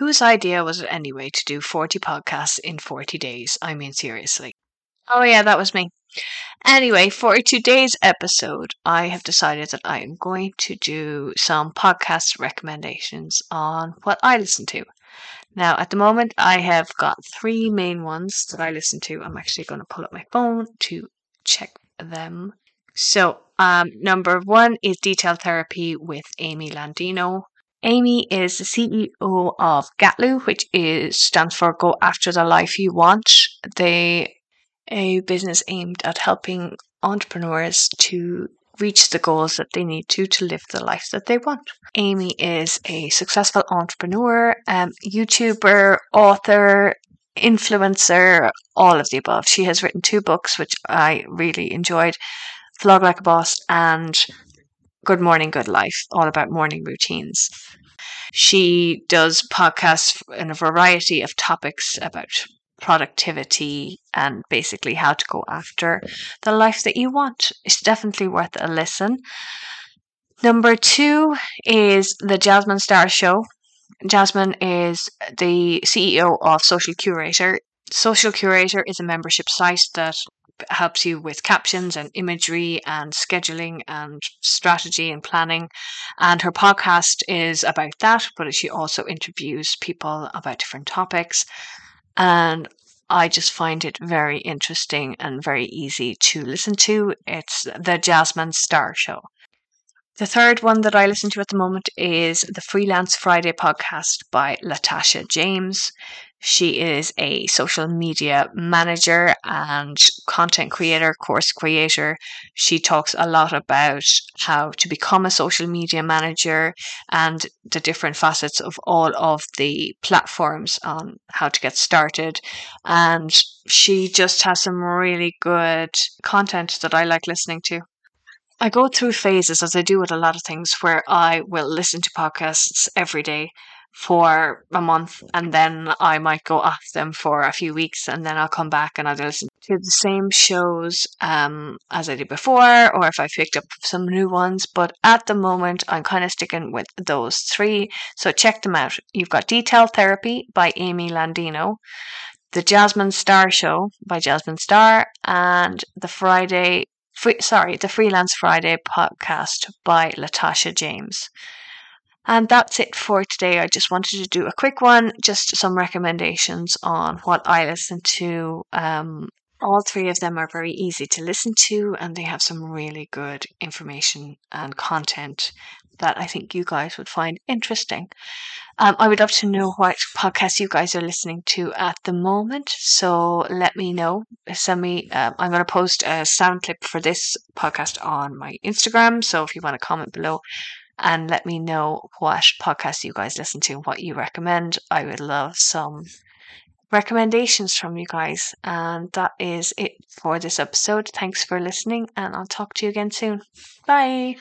Whose idea was it anyway to do 40 podcasts in 40 days? I mean, seriously. Oh, yeah, that was me. Anyway, for today's episode, I have decided that I am going to do some podcast recommendations on what I listen to. Now, at the moment, I have got three main ones that I listen to. I'm actually going to pull up my phone to check them. So, um, number one is Detail Therapy with Amy Landino. Amy is the CEO of Gatlu, which is stands for Go After the Life You Want. They a business aimed at helping entrepreneurs to reach the goals that they need to to live the life that they want. Amy is a successful entrepreneur, um, YouTuber, author, influencer, all of the above. She has written two books, which I really enjoyed Vlog Like a Boss and Good Morning, Good Life, all about morning routines. She does podcasts in a variety of topics about productivity and basically how to go after the life that you want. It's definitely worth a listen. Number two is the Jasmine Star Show. Jasmine is the CEO of Social Curator. Social Curator is a membership site that helps you with captions and imagery and scheduling and strategy and planning. And her podcast is about that, but she also interviews people about different topics. And I just find it very interesting and very easy to listen to. It's the Jasmine Star Show. The third one that I listen to at the moment is the Freelance Friday podcast by Latasha James. She is a social media manager and content creator, course creator. She talks a lot about how to become a social media manager and the different facets of all of the platforms on how to get started. And she just has some really good content that I like listening to. I go through phases, as I do with a lot of things, where I will listen to podcasts every day for a month and then I might go off them for a few weeks and then I'll come back and I'll listen to the same shows um, as I did before or if I picked up some new ones. But at the moment, I'm kind of sticking with those three. So check them out. You've got Detail Therapy by Amy Landino, The Jasmine Star Show by Jasmine Star, and the Friday. Free, sorry, the Freelance Friday podcast by Latasha James. And that's it for today. I just wanted to do a quick one, just some recommendations on what I listen to. Um, all three of them are very easy to listen to, and they have some really good information and content that I think you guys would find interesting. Um, I would love to know what podcasts you guys are listening to at the moment. So let me know. Send me. Um, I'm going to post a sound clip for this podcast on my Instagram. So if you want to comment below, and let me know what podcasts you guys listen to and what you recommend. I would love some recommendations from you guys. And that is it for this episode. Thanks for listening, and I'll talk to you again soon. Bye.